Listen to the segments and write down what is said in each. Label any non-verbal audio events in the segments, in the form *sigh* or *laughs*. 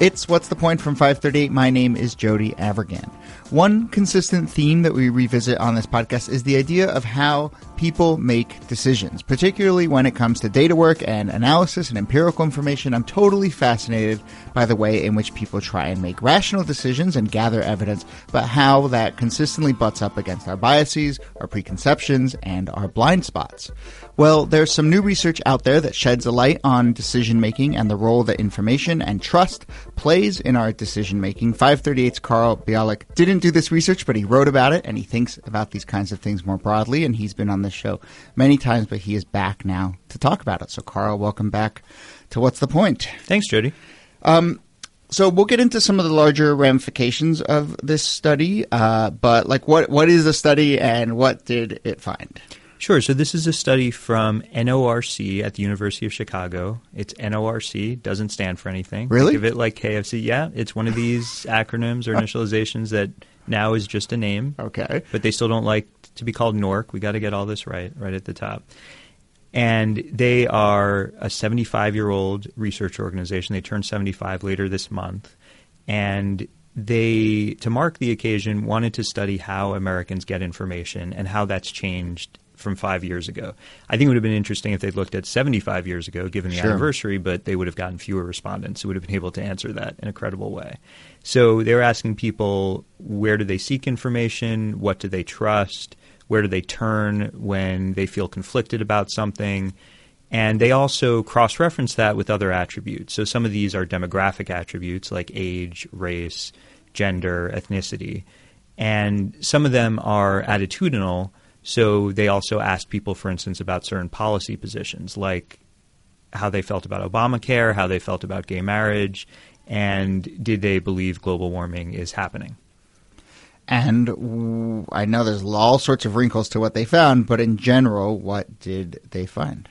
It's What's the Point from 538. My name is Jody Avirgan. One consistent theme that we revisit on this podcast is the idea of how people make decisions, particularly when it comes to data work and analysis and empirical information. I'm totally fascinated by the way in which people try and make rational decisions and gather evidence, but how that consistently butts up against our biases, our preconceptions, and our blind spots. Well, there's some new research out there that sheds a light on decision making and the role that information and trust plays in our decision making. 538's Carl Bialik didn't do this research, but he wrote about it and he thinks about these kinds of things more broadly. And he's been on this show many times, but he is back now to talk about it. So, Carl, welcome back to What's the Point? Thanks, Jody. Um, so we'll get into some of the larger ramifications of this study, uh, but like, what what is the study and what did it find? Sure. So this is a study from NORC at the University of Chicago. It's NORC, doesn't stand for anything. Really? Think of it like KFC. Yeah, it's one of these *laughs* acronyms or initializations that now is just a name. Okay. But they still don't like to be called NORC. We got to get all this right, right at the top. And they are a 75 year old research organization. They turn 75 later this month. And they, to mark the occasion, wanted to study how Americans get information and how that's changed from five years ago. I think it would have been interesting if they'd looked at 75 years ago, given the Sure. anniversary, but they would have gotten fewer respondents who would have been able to answer that in a credible way. So they were asking people where do they seek information, what do they trust, where do they turn when they feel conflicted about something. And they also cross reference that with other attributes. So some of these are demographic attributes like age, race, gender, ethnicity. And some of them are attitudinal. So they also asked people, for instance, about certain policy positions, like how they felt about Obamacare, how they felt about gay marriage, and did they believe global warming is happening. And I know there's all sorts of wrinkles to what they found, but in general, what did they find?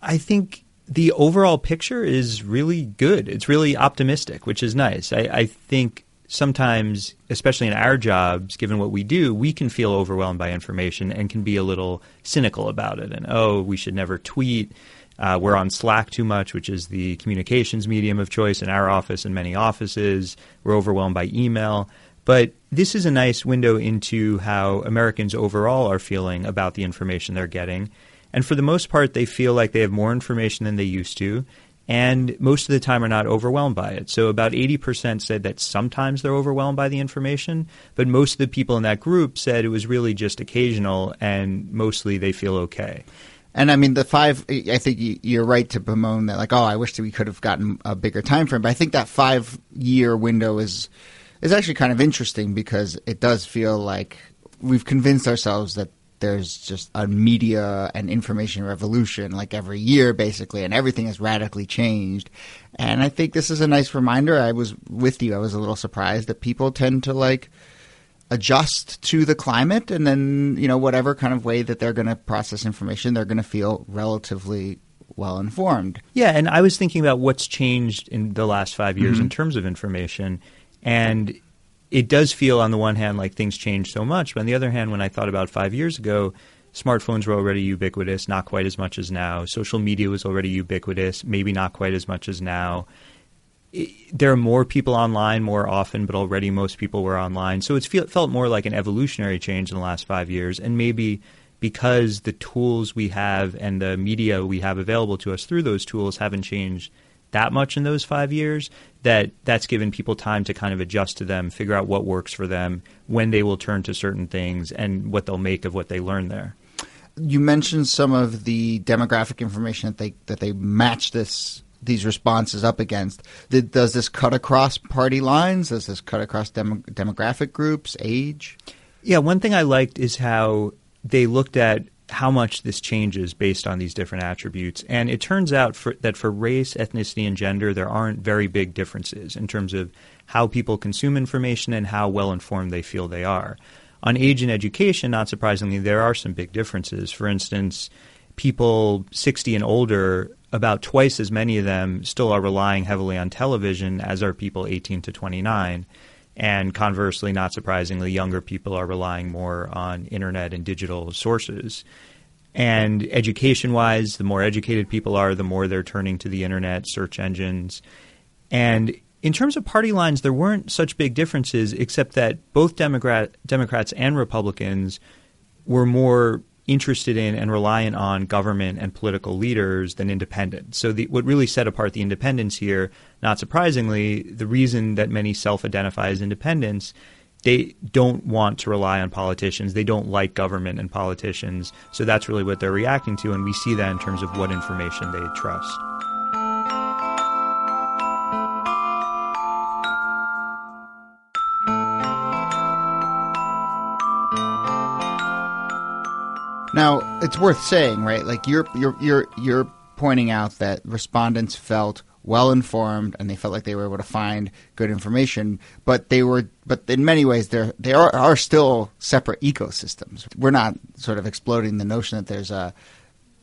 I think the overall picture is really good. It's really optimistic, which is nice. I, I think sometimes, especially in our jobs, given what we do, we can feel overwhelmed by information and can be a little cynical about it. And oh, we should never tweet. Uh, we're on Slack too much, which is the communications medium of choice in our office and many offices. We're overwhelmed by email. But this is a nice window into how Americans overall are feeling about the information they're getting. And for the most part, they feel like they have more information than they used to, and most of the time are not overwhelmed by it. So about 80% said that sometimes they're overwhelmed by the information, but most of the people in that group said it was really just occasional, and mostly they feel okay. And I mean, the five. I think you're right to bemoan that, like, oh, I wish that we could have gotten a bigger time frame. But I think that five year window is is actually kind of interesting because it does feel like we've convinced ourselves that there's just a media and information revolution like every year basically and everything has radically changed. And i think this is a nice reminder. I was with you. I was a little surprised that people tend to like adjust to the climate and then you know whatever kind of way that they're going to process information they're going to feel relatively well informed. Yeah, and I was thinking about what's changed in the last five years mm-hmm. in terms of information, and it does feel, on the one hand, like things changed so much, but on the other hand, when I thought about five years ago, smartphones were already ubiquitous, not quite as much as now. Social media was already ubiquitous, maybe not quite as much as now. There are more people online more often, but already most people were online. So it's feel, felt more like an evolutionary change in the last five years, and maybe because the tools we have and the media we have available to us through those tools haven't changed that much in those five years that that's given people time to kind of adjust to them figure out what works for them when they will turn to certain things and what they'll make of what they learn there you mentioned some of the demographic information that they that they match this these responses up against. Did, does this cut across party lines? Does this cut across demo, demographic groups, age? Yeah, one thing I liked is how they looked at how much this changes based on these different attributes. And it turns out for, that for race, ethnicity, and gender, there aren't very big differences in terms of how people consume information and how well informed they feel they are. On age and education, not surprisingly, there are some big differences. For instance, people 60 and older, about twice as many of them still are relying heavily on television as are people 18 to 29. And conversely, not surprisingly, younger people are relying more on internet and digital sources. And education wise, the more educated people are, the more they're turning to the internet, search engines. And in terms of party lines, there weren't such big differences, except that both Democrat, Democrats and Republicans were more interested in and reliant on government and political leaders than independents. So, the, what really set apart the independents here, not surprisingly, the reason that many self identify as independents, they don't want to rely on politicians. They don't like government and politicians. So, that's really what they're reacting to. And we see that in terms of what information they trust. Now, it's worth saying, right? Like you're you're you're you're pointing out that respondents felt well informed and they felt like they were able to find good information, but they were but in many ways there they are, are still separate ecosystems. We're not sort of exploding the notion that there's a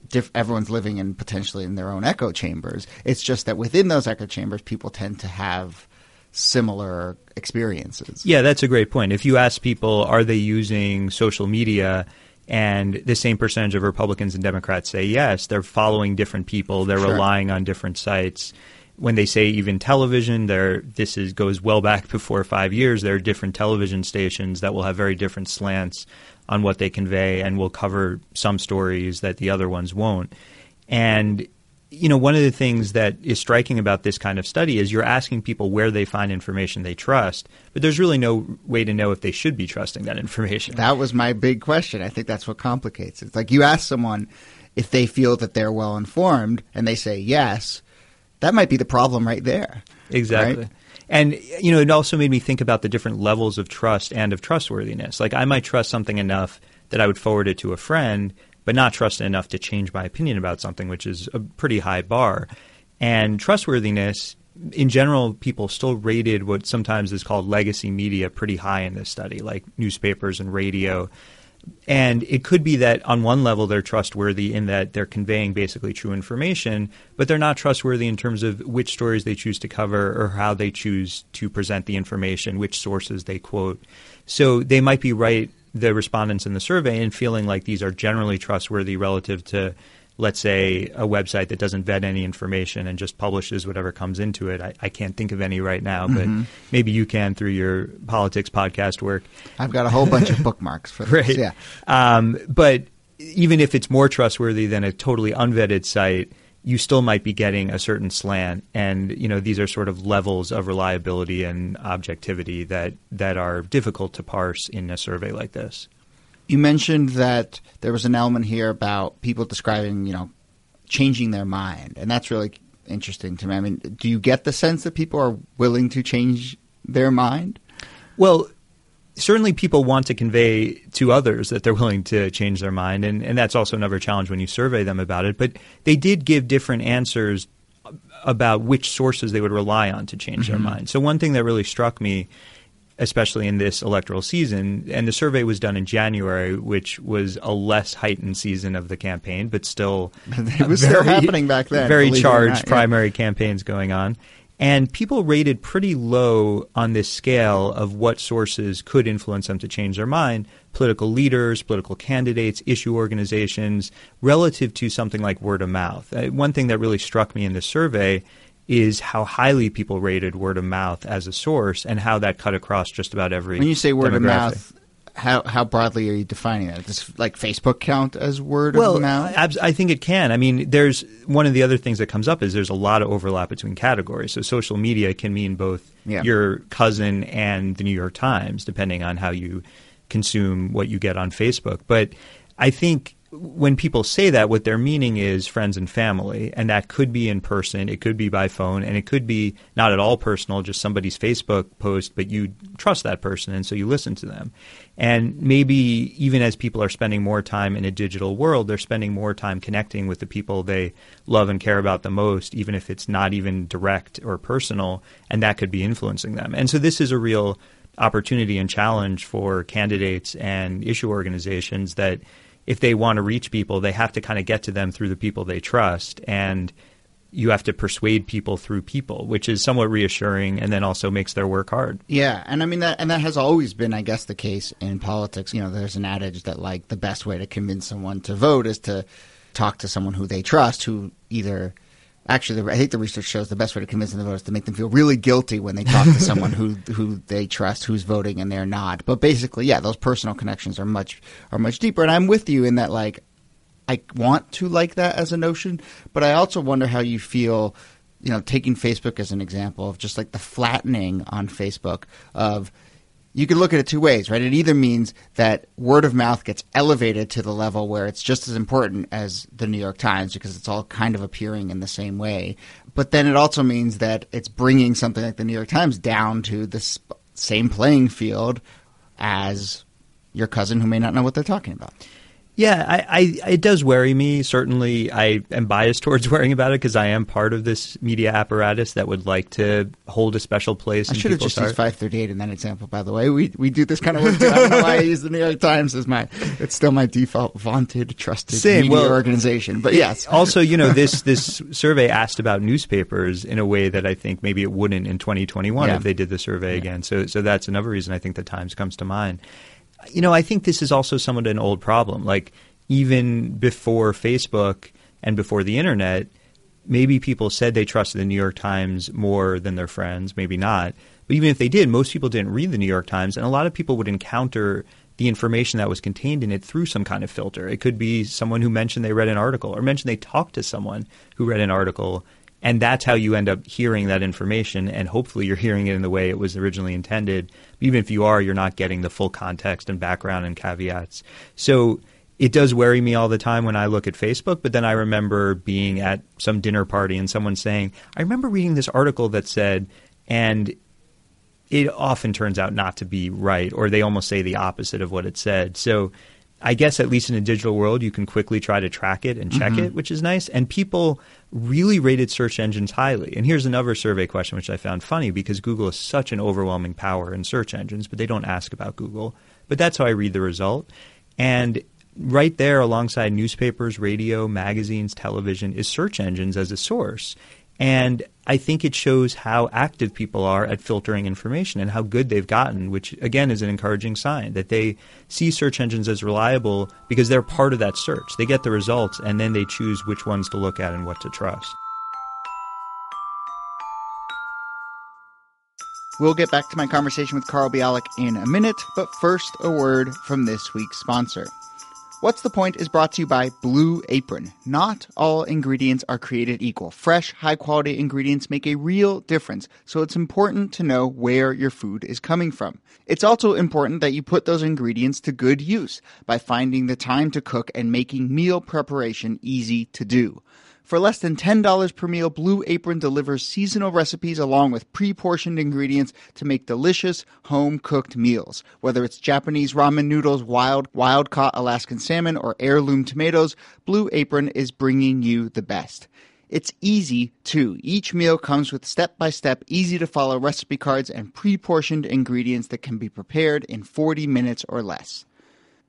diff, everyone's living in potentially in their own echo chambers. It's just that within those echo chambers people tend to have similar experiences. Yeah, that's a great point. If you ask people are they using social media and the same percentage of Republicans and Democrats say yes. They're following different people. They're sure. relying on different sites. When they say even television, there this is goes well back before five years. There are different television stations that will have very different slants on what they convey and will cover some stories that the other ones won't. And you know, one of the things that is striking about this kind of study is you're asking people where they find information they trust, but there's really no way to know if they should be trusting that information. That was my big question. I think that's what complicates it. It's like you ask someone if they feel that they're well informed and they say yes, that might be the problem right there. Exactly. Right? And you know, it also made me think about the different levels of trust and of trustworthiness. Like I might trust something enough that I would forward it to a friend, but not trusted enough to change my opinion about something, which is a pretty high bar. And trustworthiness, in general, people still rated what sometimes is called legacy media pretty high in this study, like newspapers and radio. And it could be that on one level they're trustworthy in that they're conveying basically true information, but they're not trustworthy in terms of which stories they choose to cover or how they choose to present the information, which sources they quote. So they might be right the respondents in the survey and feeling like these are generally trustworthy relative to let's say a website that doesn't vet any information and just publishes whatever comes into it. I, I can't think of any right now, but mm-hmm. maybe you can through your politics podcast work. I've got a whole bunch of bookmarks for *laughs* this. Right. Yeah. Um, but even if it's more trustworthy than a totally unvetted site, you still might be getting a certain slant. And you know these are sort of levels of reliability and objectivity that that are difficult to parse in a survey like this. You mentioned that there was an element here about people describing you know changing their mind. And that's really interesting to me. I mean do you get the sense that people are willing to change their mind? Well certainly people want to convey to others that they're willing to change their mind, and, and that's also another challenge when you survey them about it. But they did give different answers about which sources they would rely on to change mm-hmm. their mind. So one thing that really struck me especially in this electoral season. And the survey was done in January, which was a less heightened season of the campaign, but still *laughs* it was very, still happening back then. Very charged not, yeah. primary campaigns going on. And people rated pretty low on this scale of what sources could influence them to change their mind political leaders, political candidates, issue organizations, relative to something like word of mouth. Uh, one thing that really struck me in the survey is how highly people rated word of mouth as a source and how that cut across just about every. When you say word of mouth, how how broadly are you defining that? Does like Facebook count as word well, of mouth? Ab- I think it can. I mean, there's one of the other things that comes up is there's a lot of overlap between categories. So social media can mean both yeah. your cousin and the New York Times, depending on how you consume what you get on Facebook. But I think when people say that, what they're meaning is friends and family, and that could be in person, it could be by phone, and it could be not at all personal, just somebody's Facebook post, but you trust that person, and so you listen to them. And maybe even as people are spending more time in a digital world, they're spending more time connecting with the people they love and care about the most, even if it's not even direct or personal, and that could be influencing them. And so this is a real opportunity and challenge for candidates and issue organizations that if they want to reach people, they have to kind of get to them through the people they trust. And you have to persuade people through people, which is somewhat reassuring and then also makes their work hard. Yeah, and I mean that and that has always been I guess the case in politics. You know, there's an adage that like the best way to convince someone to vote is to talk to someone who they trust who either actually, I think the research shows the best way to convince them to vote is to make them feel really guilty when they talk to someone who *laughs* who they trust, who's voting, and they're not. But basically, yeah, those personal connections are much are much deeper. And I'm with you in that, like, I want to like that as a notion, but I also wonder how you feel. You know, taking Facebook as an example of just like the flattening on Facebook of you can look at it two ways, right? It either means that word of mouth gets elevated to the level where it's just as important as the New York Times because it's all kind of appearing in the same way. But then it also means that it's bringing something like the New York Times down to the same playing field as your cousin who may not know what they're talking about. Yeah, I, I, it does worry me. Certainly, I am biased *laughs* towards worrying about it because I am part of this media apparatus that would like to hold a special place. I should have just heart. used 538 in that example. By the way, we we do this kind of work. Too. I don't know why I use the New York Times as my. It's still my default, vaunted, trusted Same. media well, organization. But yes. *laughs* Also, you know, this this survey asked about newspapers in a way that I think maybe it wouldn't in 2021 yeah. if they did the survey yeah. again. So so that's another reason I think the Times comes to mind you know, I think this is also somewhat an old problem. Like even before Facebook and before the internet, maybe people said they trusted the New York Times more than their friends, maybe not. But even if they did, most people didn't read the New York Times, and a lot of people would encounter the information that was contained in it through some kind of filter. It could be someone who mentioned they read an article or mentioned they talked to someone who read an article and that's how you end up hearing that information and hopefully you're hearing it in the way it was originally intended. Even if you are you're not getting the full context and background and caveats. So it does worry me all the time when I look at Facebook but then I remember being at some dinner party and someone saying I remember reading this article that said and it often turns out not to be right or they almost say the opposite of what it said. So I guess at least in a digital world, you can quickly try to track it and check mm-hmm. it, which is nice. And people really rated search engines highly. And here's another survey question, which I found funny because Google is such an overwhelming power in search engines, but they don't ask about Google. But that's how I read the result. And right there, alongside newspapers, radio, magazines, television, is search engines as a source. And I think it shows how active people are at filtering information and how good they've gotten, which again is an encouraging sign that they see search engines as reliable because they're part of that search. They get the results and then they choose which ones to look at and what to trust. We'll get back to my conversation with Carl Bialik in a minute, but first, a word from this week's sponsor. What's the Point is brought to you by Blue Apron. Not all ingredients are created equal. Fresh, high quality ingredients make a real difference, so it's important to know where your food is coming from. It's also important that you put those ingredients to good use by finding the time to cook and making meal preparation easy to do. For less than $10 per meal, Blue Apron delivers seasonal recipes along with pre portioned ingredients to make delicious home cooked meals. Whether it's Japanese ramen noodles, wild, wild caught Alaskan salmon, or heirloom tomatoes, Blue Apron is bringing you the best. It's easy too. Each meal comes with step by step, easy to follow recipe cards and pre portioned ingredients that can be prepared in 40 minutes or less.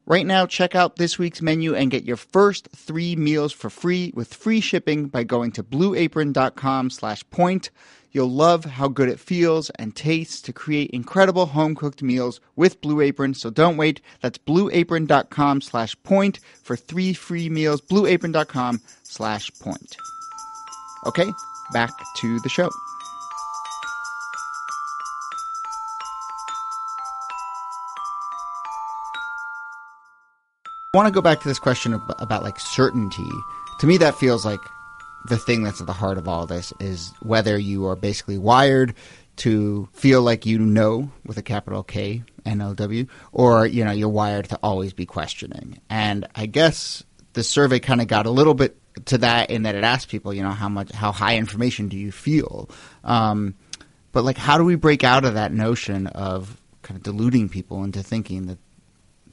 Right now, check out this week's menu and get your first three meals for free with free shipping by going to blueapron.com slash point. You'll love how good it feels and tastes to create incredible home cooked meals with Blue Apron. So don't wait. That's blueapron.com slash point for three free meals. Blueapron.com slash point. Okay, back to the show. I want to go back to this question about, about like certainty. To me, that feels like the thing that's at the heart of all this is whether you are basically wired to feel like you know with a capital K N O W, or you know you're wired to always be questioning. And I guess the survey kind of got a little bit to that in that it asked people, you know, how much how high information do you feel? Um, but like, how do we break out of that notion of kind of deluding people into thinking that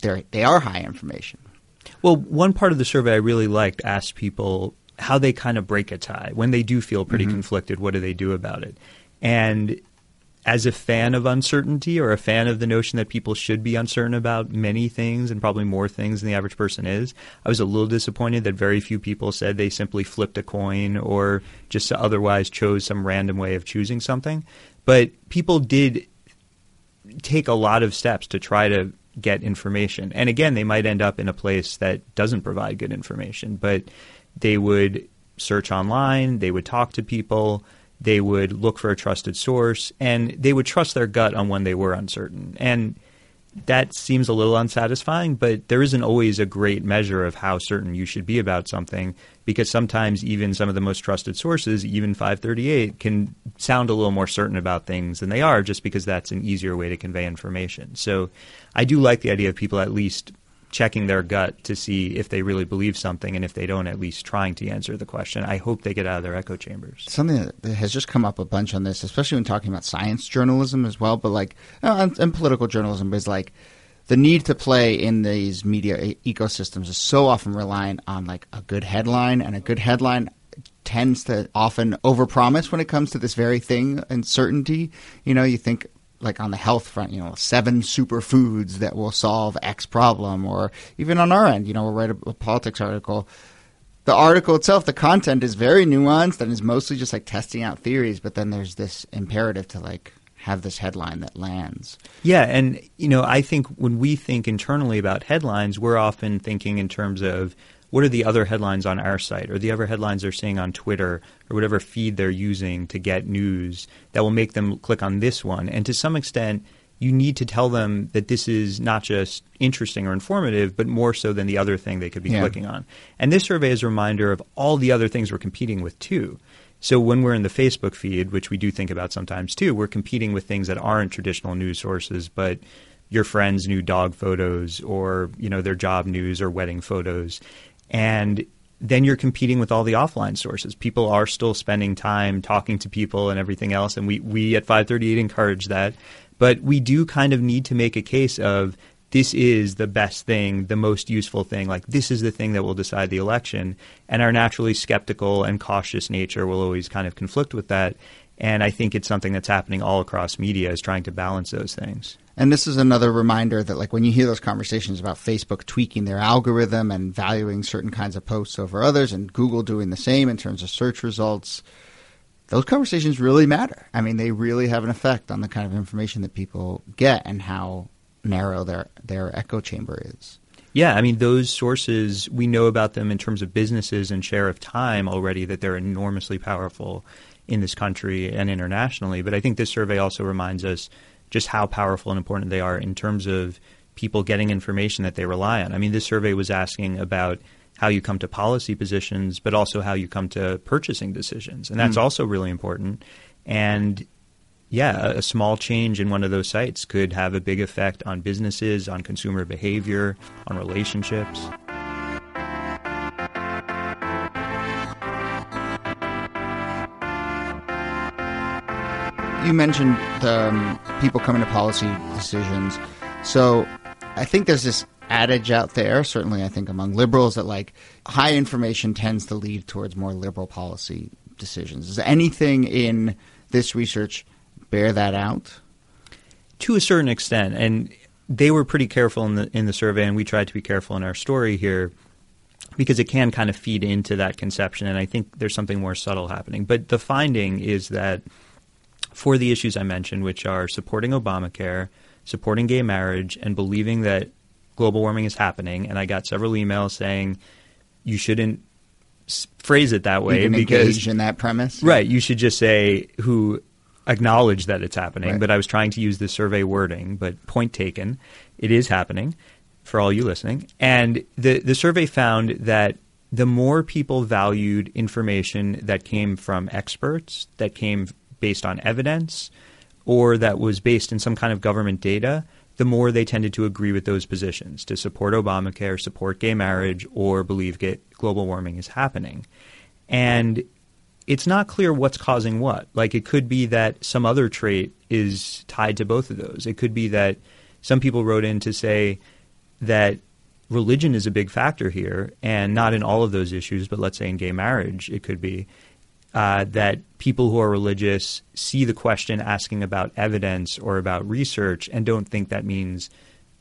they're they are high information? Well, one part of the survey I really liked asked people how they kind of break a tie when they do feel pretty mm-hmm. conflicted. What do they do about it? And as a fan of uncertainty or a fan of the notion that people should be uncertain about many things and probably more things than the average person is, I was a little disappointed that very few people said they simply flipped a coin or just otherwise chose some random way of choosing something. But people did take a lot of steps to try to get information. And again, they might end up in a place that doesn't provide good information, but they would search online, they would talk to people, they would look for a trusted source, and they would trust their gut on when they were uncertain. And that seems a little unsatisfying, but there isn't always a great measure of how certain you should be about something because sometimes even some of the most trusted sources, even 538, can sound a little more certain about things than they are just because that's an easier way to convey information. So I do like the idea of people at least checking their gut to see if they really believe something, and if they don't, at least trying to answer the question. I hope they get out of their echo chambers. Something that has just come up a bunch on this, especially when talking about science journalism as well, but like uh, and, and political journalism, is like the need to play in these media ecosystems is so often reliant on like a good headline, and a good headline tends to often overpromise when it comes to this very thing uncertainty. You know, you think like on the health front, you know, seven superfoods that will solve X problem, or even on our end, you know, we'll write a, a, politics article. The article itself, the content is very nuanced and is mostly just like testing out theories, but then there's this imperative to like have this headline that lands. Yeah, and you know, I think when we think internally about headlines, we're often thinking in terms of what are the other headlines on our site or the other headlines they're seeing on Twitter or whatever feed they're using to get news that will make them click on this one. And to some extent, you need to tell them that this is not just interesting or informative, but more so than the other thing they could be yeah. clicking on. And this survey is a reminder of all the other things we're competing with too. So when we're in the Facebook feed, which we do think about sometimes too, we're competing with things that aren't traditional news sources, but your friends' new dog photos or you know their job news or wedding photos and then you're competing with all the offline sources. People are still spending time talking to people and everything else, and we, we at 538 encourage that. But we do kind of need to make a case of this is the best thing, the most useful thing, like this is the thing that will decide the election. And our naturally skeptical and cautious nature will always kind of conflict with that. And I think it's something that's happening all across media is trying to balance those things. And this is another reminder that, like, when you hear those conversations about Facebook tweaking their algorithm and valuing certain kinds of posts over others, and Google doing the same in terms of search results, those conversations really matter. I mean, they really have an effect on the kind of information that people get and how narrow their their echo chamber is. Yeah, I mean, those sources, we know about them in terms of businesses and share of time already, that they're enormously powerful in this country and internationally. But I think this survey also reminds us just how powerful and important they are in terms of people getting information that they rely on. I mean, this survey was asking about how you come to policy positions, but also how you come to purchasing decisions. And that's mm. also really important. And yeah, a, a small change in one of those sites could have a big effect on businesses, on consumer behavior, on relationships. You mentioned the um, people coming to policy decisions. So I think there's this adage out there, certainly I think among liberals, that like high information tends to lead towards more liberal policy decisions. Does anything in this research bear that out? To a certain extent, and they were pretty careful in the in the survey, and we tried to be careful in our story here because it can kind of feed into that conception, and I think there's something more subtle happening. But the finding is that for the issues I mentioned, which are supporting Obamacare, supporting gay marriage, and believing that global warming is happening. And I got several emails saying you shouldn't phrase it that way because in that premise, right? You should just say who acknowledge that it's happening. Right. But I was trying to use the survey wording. But point taken, it is happening for all you listening. And the the survey found that the more people valued information that came from experts, that came based on evidence or that was based in some kind of government data, the more they tended to agree with those positions to support Obamacare, support gay marriage, or believe that global warming is happening. And it's not clear what's causing what. Like it could be that some other trait is tied to both of those. It could be that some people wrote in to say that religion is a big factor here, and not in all of those issues, but let's say in gay marriage, it could be uh, that people who are religious see the question asking about evidence or about research and don't think that means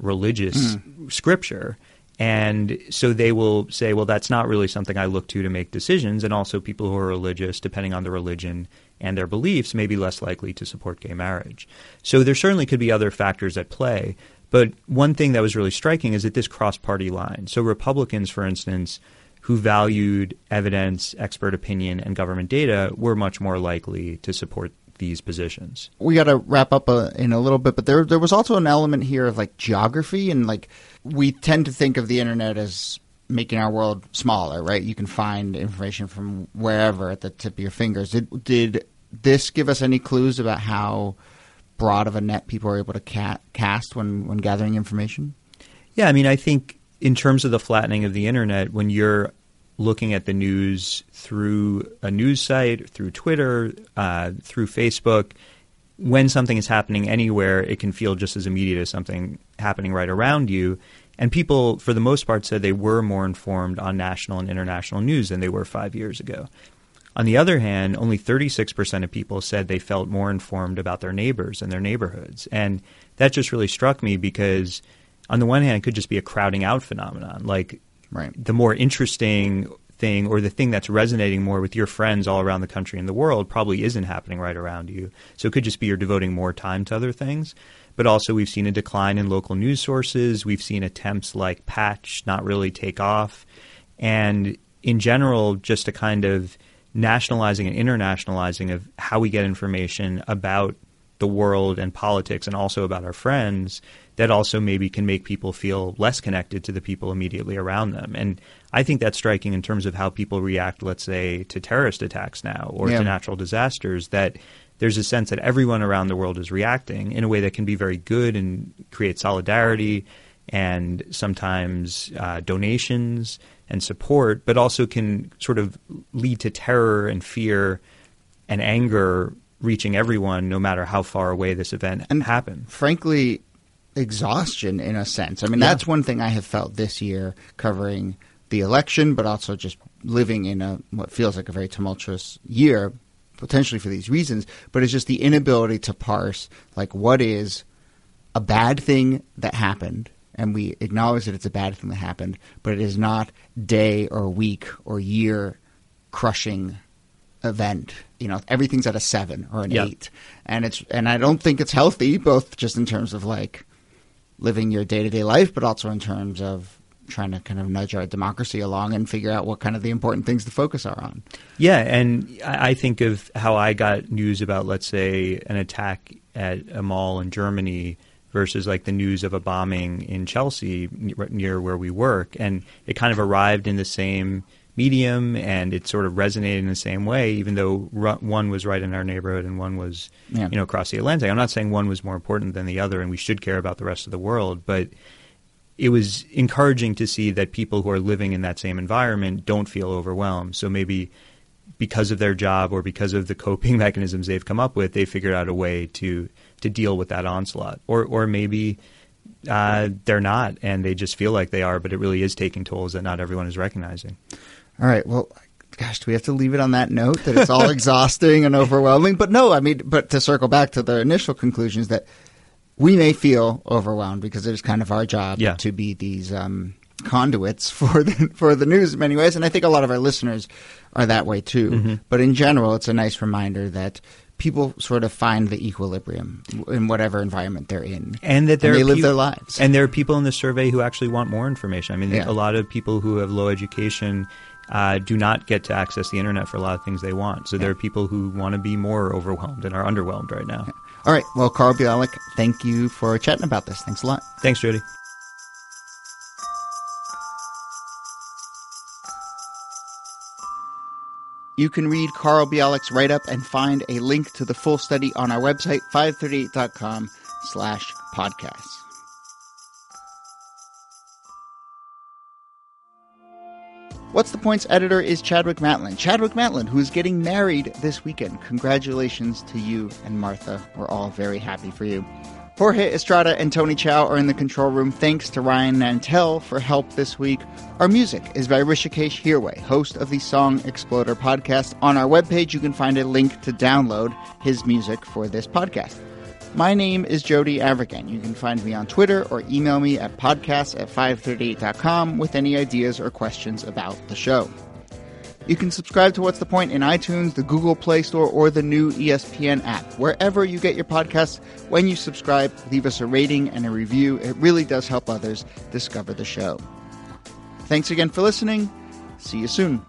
religious mm. scripture. And so they will say, well, that's not really something I look to to make decisions. And also, people who are religious, depending on the religion and their beliefs, may be less likely to support gay marriage. So there certainly could be other factors at play. But one thing that was really striking is that this cross party line. So, Republicans, for instance, who valued evidence, expert opinion, and government data were much more likely to support these positions. We got to wrap up uh, in a little bit, but there there was also an element here of like geography and like we tend to think of the internet as making our world smaller, right? You can find information from wherever at the tip of your fingers. Did did this give us any clues about how broad of a net people are able to ca- cast when when gathering information? Yeah, I mean, I think in terms of the flattening of the internet, when you're looking at the news through a news site, through Twitter, uh, through Facebook, when something is happening anywhere, it can feel just as immediate as something happening right around you. And people, for the most part, said they were more informed on national and international news than they were five years ago. On the other hand, only 36% of people said they felt more informed about their neighbors and their neighborhoods. And that just really struck me because, on the one hand, it could just be a crowding out phenomenon. Like, Right. the more interesting thing or the thing that's resonating more with your friends all around the country and the world probably isn't happening right around you. So it could just be you're devoting more time to other things. But also, we've seen a decline in local news sources. We've seen attempts like Patch not really take off. And in general, just a kind of nationalizing and internationalizing of how we get information about the world and politics and also about our friends that also maybe can make people feel less connected to the people immediately around them. And I think that's striking in terms of how people react, let's say, to terrorist attacks now or Yeah. to natural disasters, that there's a sense that everyone around the world is reacting in a way that can be very good and create solidarity and sometimes uh, donations and support, but also can sort of lead to terror and fear and anger reaching everyone no matter how far away this event And- happened. frankly exhaustion in a sense. I mean, Yeah. that's one thing I have felt this year covering the election, but also just living in a what feels like a very tumultuous year, potentially for these reasons. But it's just the inability to parse like what is a bad thing that happened. And we acknowledge that it's a bad thing that happened, but it is not day or week or year crushing event. You know, everything's at a seven or an Yeah. eight, and it's and I don't think it's healthy, both just in terms of like living your day to day life, but also in terms of trying to kind of nudge our democracy along and figure out what kind of the important things to focus are on. Yeah, and I I think of how I got news about, let's say, an attack at a mall in Germany versus like the news of a bombing in Chelsea near where we work, and it kind of arrived in the same medium and it sort of resonated in the same way, even though ru- one was right in our neighborhood and one was, Yeah. you know, across the Atlantic. I'm not saying one was more important than the other, and we should care about the rest of the world, but it was encouraging to see that people who are living in that same environment don't feel overwhelmed. So maybe because of their job or because of the coping *laughs* mechanisms they've come up with, they figured out a way to to deal with that onslaught. Or or maybe uh, they're not, and they just feel like they are, but it really is taking tolls that not everyone is recognizing. All right. Well, gosh, do we have to leave it on that note that it's all *laughs* exhausting and overwhelming? But no, I mean, but to circle back to the initial conclusions that we may feel overwhelmed because it is kind of our job Yeah. to be these um, conduits *laughs* for the for the news in many ways, and I think a lot of our listeners are that way too. Mhm. But in general, it's a nice reminder that people sort of find the equilibrium in whatever environment they're in, And that they live peop- their lives. And there are people in the survey who actually want more information. I mean, Yeah. a lot of people who have low education uh, do not get to access the internet for a lot of things they want. So there are people who want to be more overwhelmed and are underwhelmed right now. All right. Well, Carl Bialik, thank you for chatting about this. Thanks a lot. Thanks, Jody. You can read Carl Bialik's write-up and find a link to the full study on our website, 538.com slash podcasts. What's the Points editor is Chadwick Matlin. Chadwick Matlin, who is getting married this weekend. Congratulations to you and Martha. We're all very happy for you. Jorge Estrada and Tony Chow are in the control room. Thanks to Ryan Nantel for help this week. Our music is by Hrishikesh Hirway, host of the Song Exploder podcast. On our webpage, you can find a link to download his music for this podcast. My name is Jody Avirgan. You can find me on Twitter or email me at podcasts at 538.com with any ideas or questions about the show. You can subscribe to What's the Point in iTunes, the Google Play Store, or the new ESPN app. Wherever you get your podcasts, when you subscribe, leave us a rating and a review. It really does help others discover the show. Thanks again for listening. See you soon.